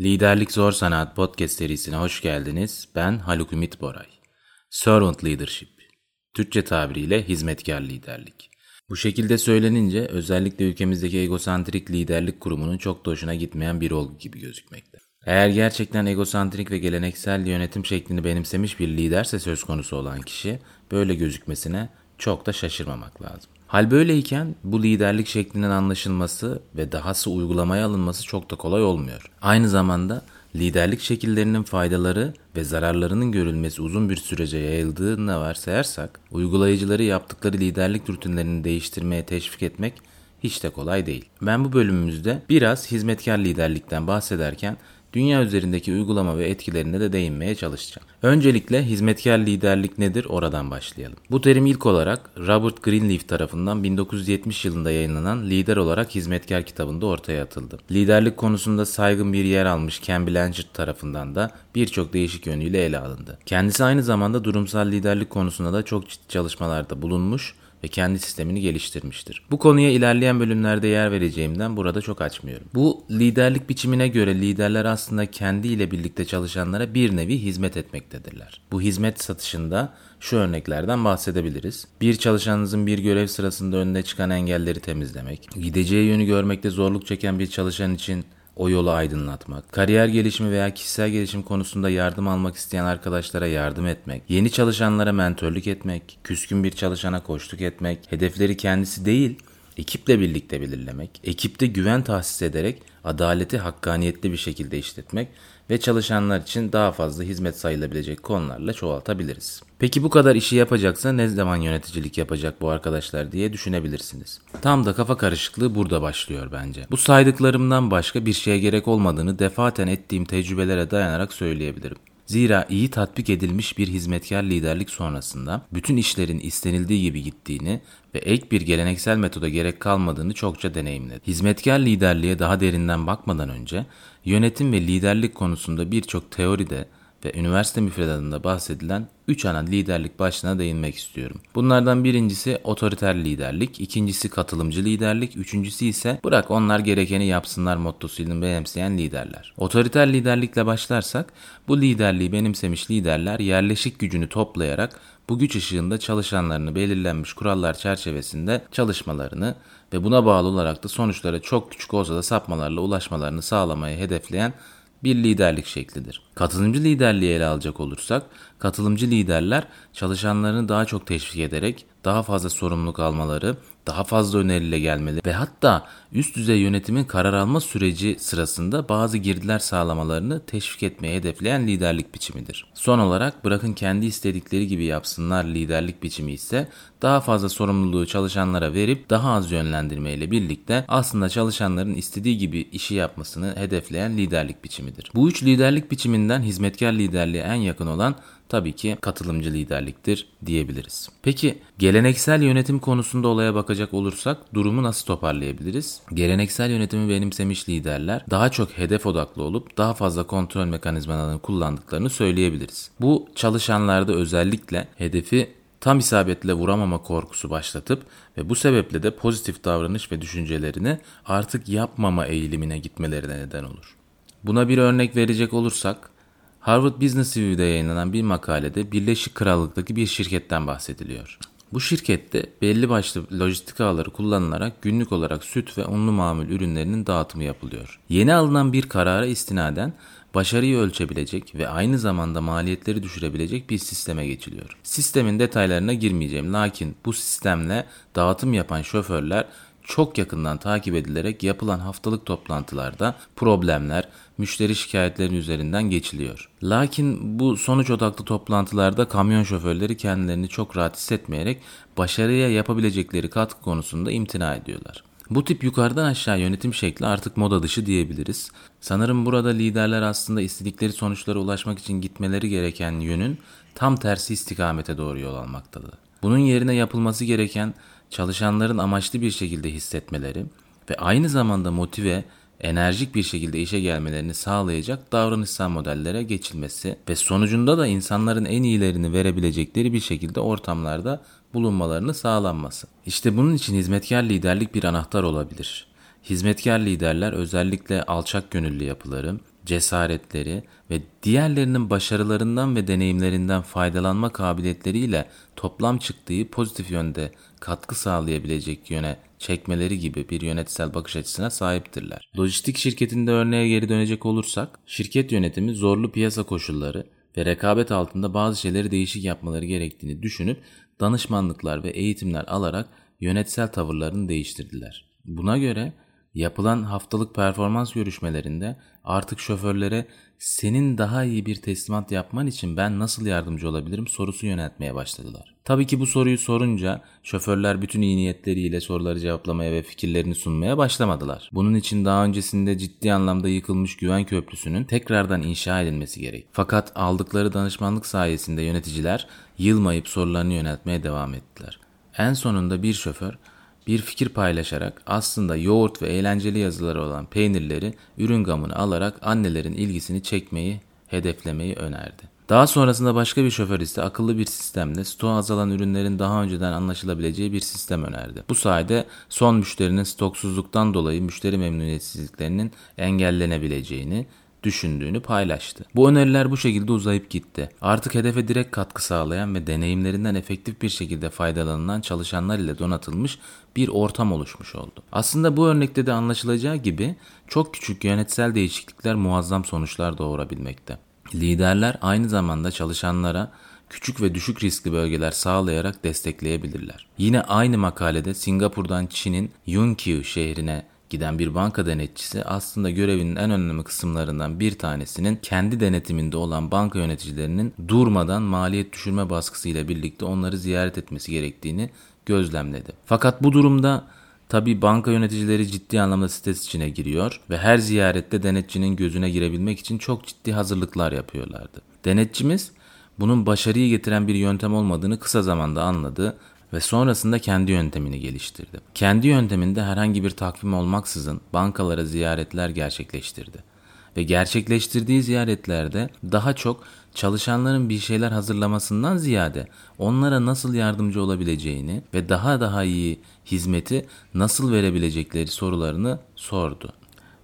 Liderlik Zor Sanat podcast serisine hoş geldiniz. Ben Haluk Ümit Boray. Servant Leadership, Türkçe tabiriyle hizmetkar liderlik. Bu şekilde söylenince özellikle ülkemizdeki egosantrik liderlik kurumunun çok da hoşuna gitmeyen bir olgu gibi gözükmekte. Eğer gerçekten egosantrik ve geleneksel yönetim şeklini benimsemiş bir liderse söz konusu olan kişi böyle gözükmesine çok da şaşırmamak lazım. Hal böyleyken bu liderlik şeklinin anlaşılması ve dahası uygulamaya alınması çok da kolay olmuyor. Aynı zamanda liderlik şekillerinin faydaları ve zararlarının görülmesi uzun bir sürece yayıldığını varsayarsak, uygulayıcıları yaptıkları liderlik rutinlerini değiştirmeye teşvik etmek hiç de kolay değil. Ben bu bölümümüzde biraz hizmetkar liderlikten bahsederken dünya üzerindeki uygulama ve etkilerine de değinmeye çalışacağım. Öncelikle hizmetkar liderlik nedir oradan başlayalım. Bu terim ilk olarak Robert Greenleaf tarafından 1970 yılında yayınlanan Lider olarak Hizmetkar kitabında ortaya atıldı. Liderlik konusunda saygın bir yer almış Ken Blanchard tarafından da birçok değişik yönüyle ele alındı. Kendisi aynı zamanda durumsal liderlik konusunda da çok ciddi çalışmalarda bulunmuş ve kendi sistemini geliştirmiştir. Bu konuya ilerleyen bölümlerde yer vereceğimden burada çok açmıyorum. Bu liderlik biçimine göre liderler aslında kendi ile birlikte çalışanlara bir nevi hizmet etmektedirler. Bu hizmet satışında şu örneklerden bahsedebiliriz. Bir çalışanınızın bir görev sırasında önüne çıkan engelleri temizlemek, gideceği yönü görmekte zorluk çeken bir çalışan için o yolu aydınlatmak, kariyer gelişimi veya kişisel gelişim konusunda yardım almak isteyen arkadaşlara yardım etmek, yeni çalışanlara mentörlük etmek, küskün bir çalışana koştuk etmek, hedefleri kendisi değil, ekiple birlikte belirlemek, ekipte güven tahsis ederek adaleti hakkaniyetli bir şekilde işletmek ve çalışanlar için daha fazla hizmet sayılabilecek konularla çoğaltabiliriz. Peki bu kadar işi yapacaksa ne zaman yöneticilik yapacak bu arkadaşlar diye düşünebilirsiniz. Tam da kafa karışıklığı burada başlıyor bence. Bu saydıklarımdan başka bir şeye gerek olmadığını defaten ettiğim tecrübelere dayanarak söyleyebilirim. Zira iyi tatbik edilmiş bir hizmetkar liderlik sonrasında bütün işlerin istenildiği gibi gittiğini ve ek bir geleneksel metoda gerek kalmadığını çokça deneyimledim. Hizmetkar liderliğe daha derinden bakmadan önce yönetim ve liderlik konusunda birçok teoride ve üniversite müfredatında bahsedilen 3 ana liderlik başlığına değinmek istiyorum. Bunlardan birincisi otoriter liderlik, ikincisi katılımcı liderlik, üçüncüsü ise bırak onlar gerekeni yapsınlar mottosuyla benimseyen liderler. Otoriter liderlikle başlarsak bu liderliği benimsemiş liderler yerleşik gücünü toplayarak bu güç ışığında çalışanlarını belirlenmiş kurallar çerçevesinde çalışmalarını ve buna bağlı olarak da sonuçlara çok küçük olsa da sapmalarla ulaşmalarını sağlamayı hedefleyen bir liderlik şeklidir. Katılımcı liderliği ele alacak olursak, katılımcı liderler çalışanlarını daha çok teşvik ederek daha fazla sorumluluk almaları, daha fazla öneriyle gelmeli ve hatta üst düzey yönetimin karar alma süreci sırasında bazı girdiler sağlamalarını teşvik etmeye hedefleyen liderlik biçimidir. Son olarak bırakın kendi istedikleri gibi yapsınlar liderlik biçimi ise daha fazla sorumluluğu çalışanlara verip daha az yönlendirmeyle birlikte aslında çalışanların istediği gibi işi yapmasını hedefleyen liderlik biçimidir. Bu üç liderlik biçiminden hizmetkar liderliğe en yakın olan tabii ki katılımcı liderliktir diyebiliriz. Peki geleneksel yönetim konusunda olaya bakacak olursak durumu nasıl toparlayabiliriz? Geleneksel yönetimi benimsemiş liderler daha çok hedef odaklı olup daha fazla kontrol mekanizmalarını kullandıklarını söyleyebiliriz. Bu çalışanlarda özellikle hedefi tam isabetle vuramama korkusu başlatıp ve bu sebeple de pozitif davranış ve düşüncelerini artık yapmama eğilimine gitmelerine neden olur. Buna bir örnek verecek olursak Harvard Business Review'de yayınlanan bir makalede Birleşik Krallık'taki bir şirketten bahsediliyor. Bu şirkette belli başlı lojistik ağları kullanılarak günlük olarak süt ve unlu mamul ürünlerinin dağıtımı yapılıyor. Yeni alınan bir karara istinaden başarıyı ölçebilecek ve aynı zamanda maliyetleri düşürebilecek bir sisteme geçiliyor. Sistemin detaylarına girmeyeceğim lakin bu sistemle dağıtım yapan şoförler çok yakından takip edilerek yapılan haftalık toplantılarda problemler, müşteri şikayetlerinin üzerinden geçiliyor. Lakin bu sonuç odaklı toplantılarda kamyon şoförleri kendilerini çok rahat hissetmeyerek başarıya yapabilecekleri katkı konusunda imtina ediyorlar. Bu tip yukarıdan aşağı yönetim şekli artık moda dışı diyebiliriz. Sanırım burada liderler aslında istedikleri sonuçlara ulaşmak için gitmeleri gereken yönün tam tersi istikamete doğru yol almaktadır. Bunun yerine yapılması gereken çalışanların amaçlı bir şekilde hissetmeleri ve aynı zamanda motive, enerjik bir şekilde işe gelmelerini sağlayacak davranışsal modellere geçilmesi ve sonucunda da insanların en iyilerini verebilecekleri bir şekilde ortamlarda bulunmalarını sağlanması. İşte bunun için hizmetkar liderlik bir anahtar olabilir. Hizmetkar liderler özellikle alçak gönüllü yapıları, cesaretleri ve diğerlerinin başarılarından ve deneyimlerinden faydalanma kabiliyetleriyle toplam çıktığı pozitif yönde katkı sağlayabilecek yöne çekmeleri gibi bir yönetsel bakış açısına sahiptirler. Lojistik şirketinde örneğe geri dönecek olursak, şirket yönetimi zorlu piyasa koşulları ve rekabet altında bazı şeyleri değişik yapmaları gerektiğini düşünüp danışmanlıklar ve eğitimler alarak yönetsel tavırlarını değiştirdiler. Buna göre yapılan haftalık performans görüşmelerinde artık şoförlere senin daha iyi bir teslimat yapman için ben nasıl yardımcı olabilirim sorusu yöneltmeye başladılar. Tabii ki bu soruyu sorunca şoförler bütün iyi niyetleriyle soruları cevaplamaya ve fikirlerini sunmaya başlamadılar. Bunun için daha öncesinde ciddi anlamda yıkılmış güven köprüsünün tekrardan inşa edilmesi gerek. Fakat aldıkları danışmanlık sayesinde yöneticiler yılmayıp sorularını yöneltmeye devam ettiler. En sonunda bir şoför bir fikir paylaşarak aslında yoğurt ve eğlenceli yazıları olan peynirleri ürün gamını alarak annelerin ilgisini çekmeyi, hedeflemeyi önerdi. Daha sonrasında başka bir şoför ise akıllı bir sistemle stoğu azalan ürünlerin daha önceden anlaşılabileceği bir sistem önerdi. Bu sayede son müşterinin stoksuzluktan dolayı müşteri memnuniyetsizliklerinin engellenebileceğini düşündüğünü paylaştı. Bu öneriler bu şekilde uzayıp gitti. Artık hedefe direkt katkı sağlayan ve deneyimlerinden efektif bir şekilde faydalanılan çalışanlar ile donatılmış bir ortam oluşmuş oldu. Aslında bu örnekte de anlaşılacağı gibi çok küçük yönetsel değişiklikler muazzam sonuçlar doğurabilmekte. Liderler aynı zamanda çalışanlara küçük ve düşük riskli bölgeler sağlayarak destekleyebilirler. Yine aynı makalede Singapur'dan Çin'in Yunqiu şehrine giden bir banka denetçisi aslında görevinin en önemli kısımlarından bir tanesinin kendi denetiminde olan banka yöneticilerinin durmadan maliyet düşürme baskısıyla birlikte onları ziyaret etmesi gerektiğini gözlemledi. Fakat bu durumda Tabi banka yöneticileri ciddi anlamda stres içine giriyor ve her ziyarette denetçinin gözüne girebilmek için çok ciddi hazırlıklar yapıyorlardı. Denetçimiz bunun başarıyı getiren bir yöntem olmadığını kısa zamanda anladı ve sonrasında kendi yöntemini geliştirdi. Kendi yönteminde herhangi bir takvim olmaksızın bankalara ziyaretler gerçekleştirdi. Ve gerçekleştirdiği ziyaretlerde daha çok çalışanların bir şeyler hazırlamasından ziyade onlara nasıl yardımcı olabileceğini ve daha daha iyi hizmeti nasıl verebilecekleri sorularını sordu.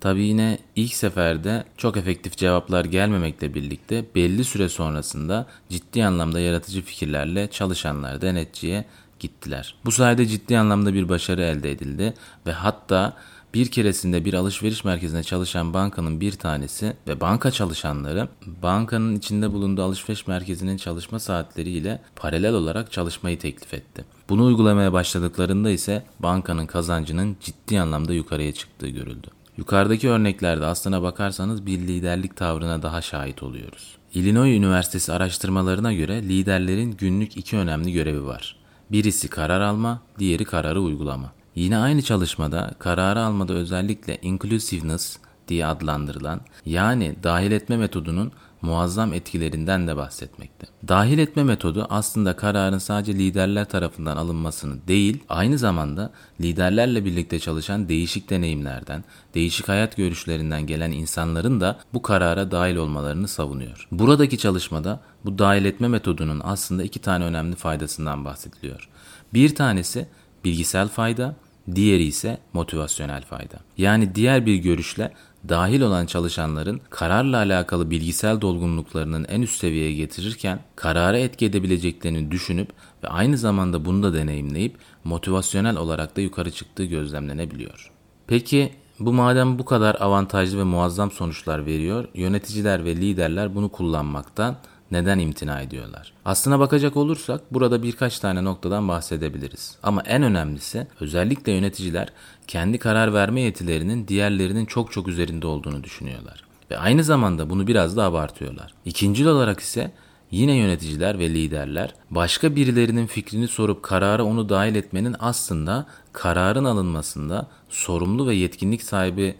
Tabi yine ilk seferde çok efektif cevaplar gelmemekle birlikte belli süre sonrasında ciddi anlamda yaratıcı fikirlerle çalışanlar denetçiye gittiler. Bu sayede ciddi anlamda bir başarı elde edildi ve hatta bir keresinde bir alışveriş merkezinde çalışan bankanın bir tanesi ve banka çalışanları bankanın içinde bulunduğu alışveriş merkezinin çalışma saatleriyle paralel olarak çalışmayı teklif etti. Bunu uygulamaya başladıklarında ise bankanın kazancının ciddi anlamda yukarıya çıktığı görüldü. Yukarıdaki örneklerde aslına bakarsanız bir liderlik tavrına daha şahit oluyoruz. Illinois Üniversitesi araştırmalarına göre liderlerin günlük iki önemli görevi var. Birisi karar alma, diğeri kararı uygulama. Yine aynı çalışmada kararı almada özellikle inclusiveness diye adlandırılan yani dahil etme metodunun muazzam etkilerinden de bahsetmekte. Dahil etme metodu aslında kararın sadece liderler tarafından alınmasını değil, aynı zamanda liderlerle birlikte çalışan değişik deneyimlerden, değişik hayat görüşlerinden gelen insanların da bu karara dahil olmalarını savunuyor. Buradaki çalışmada bu dahil etme metodunun aslında iki tane önemli faydasından bahsediliyor. Bir tanesi bilgisel fayda, diğeri ise motivasyonel fayda. Yani diğer bir görüşle dahil olan çalışanların kararla alakalı bilgisel dolgunluklarının en üst seviyeye getirirken karara etki edebileceklerini düşünüp ve aynı zamanda bunu da deneyimleyip motivasyonel olarak da yukarı çıktığı gözlemlenebiliyor. Peki bu madem bu kadar avantajlı ve muazzam sonuçlar veriyor, yöneticiler ve liderler bunu kullanmaktan neden imtina ediyorlar? Aslına bakacak olursak burada birkaç tane noktadan bahsedebiliriz. Ama en önemlisi özellikle yöneticiler kendi karar verme yetilerinin diğerlerinin çok çok üzerinde olduğunu düşünüyorlar. Ve aynı zamanda bunu biraz da abartıyorlar. İkincil olarak ise Yine yöneticiler ve liderler başka birilerinin fikrini sorup karara onu dahil etmenin aslında kararın alınmasında sorumlu ve yetkinlik sahibi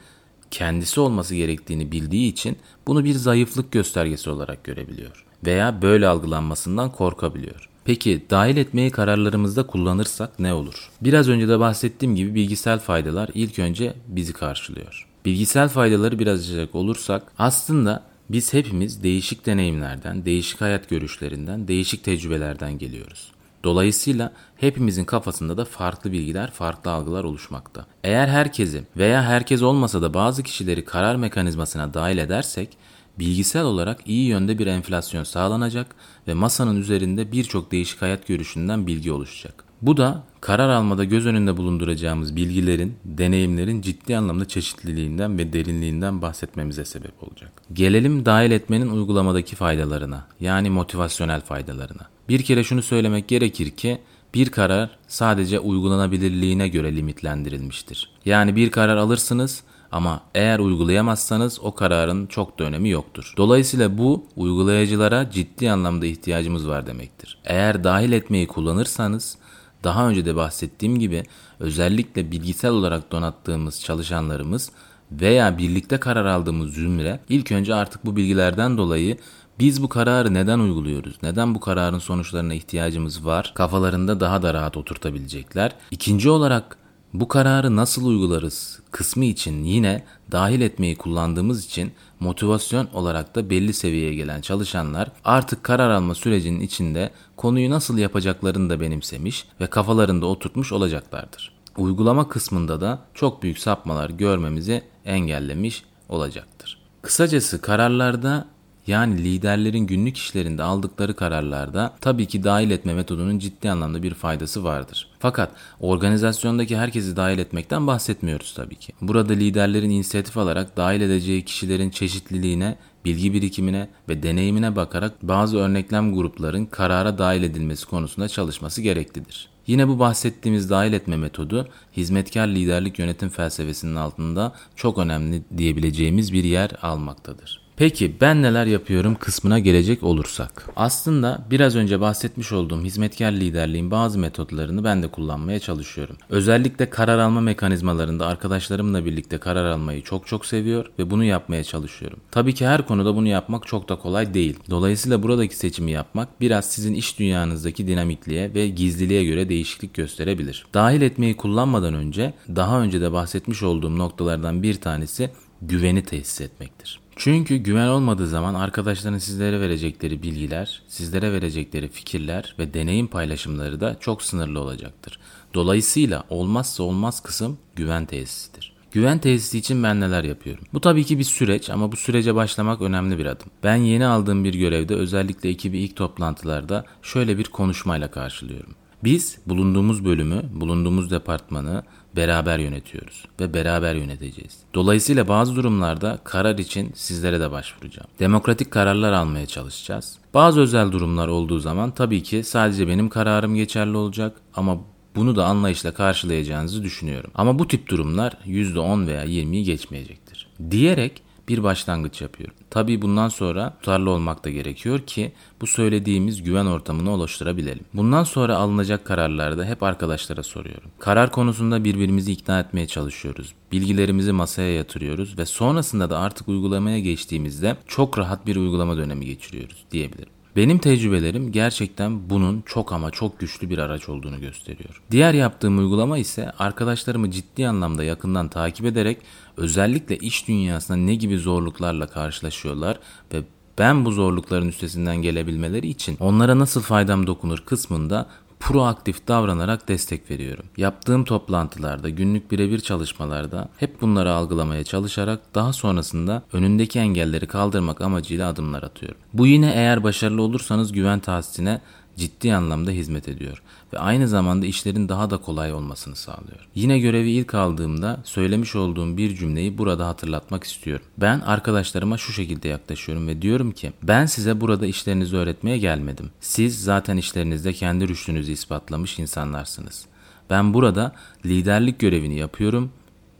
kendisi olması gerektiğini bildiği için bunu bir zayıflık göstergesi olarak görebiliyor veya böyle algılanmasından korkabiliyor. Peki dahil etmeyi kararlarımızda kullanırsak ne olur? Biraz önce de bahsettiğim gibi bilgisel faydalar ilk önce bizi karşılıyor. Bilgisel faydaları biraz açacak olursak aslında biz hepimiz değişik deneyimlerden, değişik hayat görüşlerinden, değişik tecrübelerden geliyoruz. Dolayısıyla hepimizin kafasında da farklı bilgiler, farklı algılar oluşmakta. Eğer herkesi veya herkes olmasa da bazı kişileri karar mekanizmasına dahil edersek bilgisel olarak iyi yönde bir enflasyon sağlanacak ve masanın üzerinde birçok değişik hayat görüşünden bilgi oluşacak. Bu da karar almada göz önünde bulunduracağımız bilgilerin, deneyimlerin ciddi anlamda çeşitliliğinden ve derinliğinden bahsetmemize sebep olacak. Gelelim dahil etmenin uygulamadaki faydalarına, yani motivasyonel faydalarına. Bir kere şunu söylemek gerekir ki bir karar sadece uygulanabilirliğine göre limitlendirilmiştir. Yani bir karar alırsınız ama eğer uygulayamazsanız o kararın çok da önemi yoktur. Dolayısıyla bu uygulayıcılara ciddi anlamda ihtiyacımız var demektir. Eğer dahil etmeyi kullanırsanız daha önce de bahsettiğim gibi özellikle bilgisel olarak donattığımız çalışanlarımız veya birlikte karar aldığımız zümre ilk önce artık bu bilgilerden dolayı biz bu kararı neden uyguluyoruz? Neden bu kararın sonuçlarına ihtiyacımız var? Kafalarında daha da rahat oturtabilecekler. İkinci olarak bu kararı nasıl uygularız kısmı için yine dahil etmeyi kullandığımız için motivasyon olarak da belli seviyeye gelen çalışanlar artık karar alma sürecinin içinde konuyu nasıl yapacaklarını da benimsemiş ve kafalarında oturtmuş olacaklardır. Uygulama kısmında da çok büyük sapmalar görmemizi engellemiş olacaktır. Kısacası kararlarda yani liderlerin günlük işlerinde aldıkları kararlarda tabii ki dahil etme metodunun ciddi anlamda bir faydası vardır. Fakat organizasyondaki herkesi dahil etmekten bahsetmiyoruz tabii ki. Burada liderlerin inisiyatif alarak dahil edeceği kişilerin çeşitliliğine, bilgi birikimine ve deneyimine bakarak bazı örneklem grupların karara dahil edilmesi konusunda çalışması gereklidir. Yine bu bahsettiğimiz dahil etme metodu hizmetkar liderlik yönetim felsefesinin altında çok önemli diyebileceğimiz bir yer almaktadır. Peki ben neler yapıyorum kısmına gelecek olursak. Aslında biraz önce bahsetmiş olduğum hizmetkar liderliğin bazı metotlarını ben de kullanmaya çalışıyorum. Özellikle karar alma mekanizmalarında arkadaşlarımla birlikte karar almayı çok çok seviyor ve bunu yapmaya çalışıyorum. Tabii ki her konuda bunu yapmak çok da kolay değil. Dolayısıyla buradaki seçimi yapmak biraz sizin iş dünyanızdaki dinamikliğe ve gizliliğe göre değişiklik gösterebilir. Dahil etmeyi kullanmadan önce daha önce de bahsetmiş olduğum noktalardan bir tanesi güveni tesis etmektir. Çünkü güven olmadığı zaman arkadaşların sizlere verecekleri bilgiler, sizlere verecekleri fikirler ve deneyim paylaşımları da çok sınırlı olacaktır. Dolayısıyla olmazsa olmaz kısım güven tesisidir. Güven tesisi için ben neler yapıyorum? Bu tabii ki bir süreç ama bu sürece başlamak önemli bir adım. Ben yeni aldığım bir görevde özellikle ekibi ilk toplantılarda şöyle bir konuşmayla karşılıyorum. Biz bulunduğumuz bölümü, bulunduğumuz departmanı beraber yönetiyoruz ve beraber yöneteceğiz. Dolayısıyla bazı durumlarda karar için sizlere de başvuracağım. Demokratik kararlar almaya çalışacağız. Bazı özel durumlar olduğu zaman tabii ki sadece benim kararım geçerli olacak ama bunu da anlayışla karşılayacağınızı düşünüyorum. Ama bu tip durumlar %10 veya 20'yi geçmeyecektir. Diyerek bir başlangıç yapıyorum. Tabii bundan sonra tutarlı olmak da gerekiyor ki bu söylediğimiz güven ortamını oluşturabilelim. Bundan sonra alınacak kararlarda hep arkadaşlara soruyorum. Karar konusunda birbirimizi ikna etmeye çalışıyoruz. Bilgilerimizi masaya yatırıyoruz ve sonrasında da artık uygulamaya geçtiğimizde çok rahat bir uygulama dönemi geçiriyoruz diyebilirim. Benim tecrübelerim gerçekten bunun çok ama çok güçlü bir araç olduğunu gösteriyor. Diğer yaptığım uygulama ise arkadaşlarımı ciddi anlamda yakından takip ederek özellikle iş dünyasında ne gibi zorluklarla karşılaşıyorlar ve ben bu zorlukların üstesinden gelebilmeleri için onlara nasıl faydam dokunur kısmında proaktif davranarak destek veriyorum. Yaptığım toplantılarda, günlük birebir çalışmalarda hep bunları algılamaya çalışarak daha sonrasında önündeki engelleri kaldırmak amacıyla adımlar atıyorum. Bu yine eğer başarılı olursanız güven tahsisine ciddi anlamda hizmet ediyor ve aynı zamanda işlerin daha da kolay olmasını sağlıyor. Yine görevi ilk aldığımda söylemiş olduğum bir cümleyi burada hatırlatmak istiyorum. Ben arkadaşlarıma şu şekilde yaklaşıyorum ve diyorum ki ben size burada işlerinizi öğretmeye gelmedim. Siz zaten işlerinizde kendi rüştünüzü ispatlamış insanlarsınız. Ben burada liderlik görevini yapıyorum.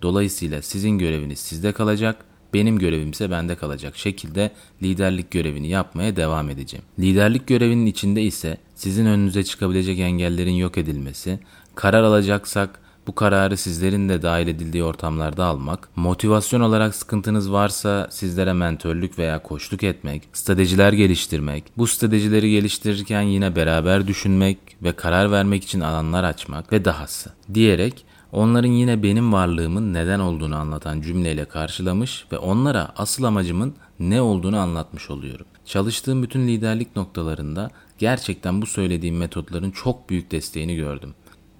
Dolayısıyla sizin göreviniz sizde kalacak benim görevimse bende kalacak şekilde liderlik görevini yapmaya devam edeceğim. Liderlik görevinin içinde ise sizin önünüze çıkabilecek engellerin yok edilmesi, karar alacaksak bu kararı sizlerin de dahil edildiği ortamlarda almak, motivasyon olarak sıkıntınız varsa sizlere mentörlük veya koçluk etmek, stratejiler geliştirmek, bu stratejileri geliştirirken yine beraber düşünmek ve karar vermek için alanlar açmak ve dahası diyerek onların yine benim varlığımın neden olduğunu anlatan cümleyle karşılamış ve onlara asıl amacımın ne olduğunu anlatmış oluyorum. Çalıştığım bütün liderlik noktalarında gerçekten bu söylediğim metotların çok büyük desteğini gördüm.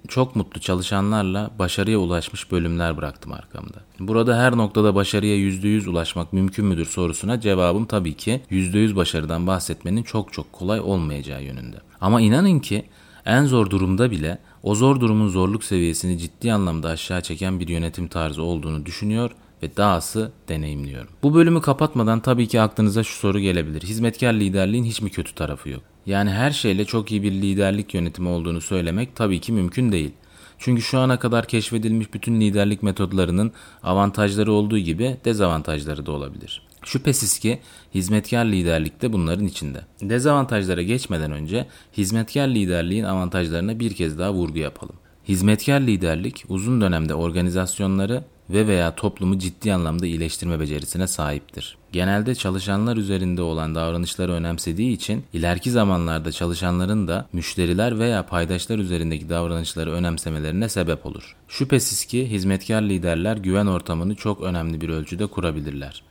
Çok mutlu çalışanlarla başarıya ulaşmış bölümler bıraktım arkamda. Burada her noktada başarıya %100 ulaşmak mümkün müdür sorusuna cevabım tabii ki %100 başarıdan bahsetmenin çok çok kolay olmayacağı yönünde. Ama inanın ki en zor durumda bile o zor durumun zorluk seviyesini ciddi anlamda aşağı çeken bir yönetim tarzı olduğunu düşünüyor ve dahası deneyimliyorum. Bu bölümü kapatmadan tabii ki aklınıza şu soru gelebilir. Hizmetkar liderliğin hiç mi kötü tarafı yok? Yani her şeyle çok iyi bir liderlik yönetimi olduğunu söylemek tabii ki mümkün değil. Çünkü şu ana kadar keşfedilmiş bütün liderlik metodlarının avantajları olduğu gibi dezavantajları da olabilir. Şüphesiz ki hizmetkar liderlik de bunların içinde. Dezavantajlara geçmeden önce hizmetkar liderliğin avantajlarına bir kez daha vurgu yapalım. Hizmetkar liderlik uzun dönemde organizasyonları ve veya toplumu ciddi anlamda iyileştirme becerisine sahiptir. Genelde çalışanlar üzerinde olan davranışları önemsediği için ileriki zamanlarda çalışanların da müşteriler veya paydaşlar üzerindeki davranışları önemsemelerine sebep olur. Şüphesiz ki hizmetkar liderler güven ortamını çok önemli bir ölçüde kurabilirler.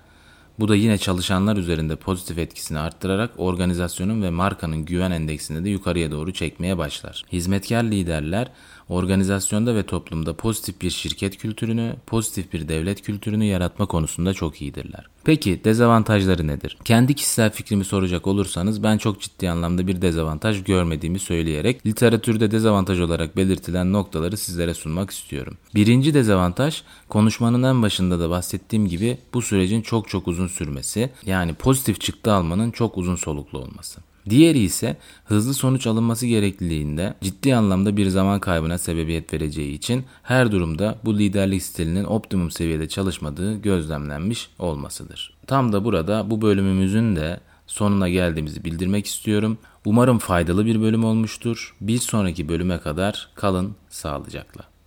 Bu da yine çalışanlar üzerinde pozitif etkisini arttırarak organizasyonun ve markanın güven endeksini de yukarıya doğru çekmeye başlar. Hizmetkar liderler organizasyonda ve toplumda pozitif bir şirket kültürünü, pozitif bir devlet kültürünü yaratma konusunda çok iyidirler. Peki dezavantajları nedir? Kendi kişisel fikrimi soracak olursanız ben çok ciddi anlamda bir dezavantaj görmediğimi söyleyerek literatürde dezavantaj olarak belirtilen noktaları sizlere sunmak istiyorum. Birinci dezavantaj konuşmanın en başında da bahsettiğim gibi bu sürecin çok çok uzun sürmesi yani pozitif çıktı almanın çok uzun soluklu olması. Diğeri ise hızlı sonuç alınması gerekliliğinde ciddi anlamda bir zaman kaybına sebebiyet vereceği için her durumda bu liderlik stilinin optimum seviyede çalışmadığı gözlemlenmiş olmasıdır. Tam da burada bu bölümümüzün de sonuna geldiğimizi bildirmek istiyorum. Umarım faydalı bir bölüm olmuştur. Bir sonraki bölüme kadar kalın sağlıcakla.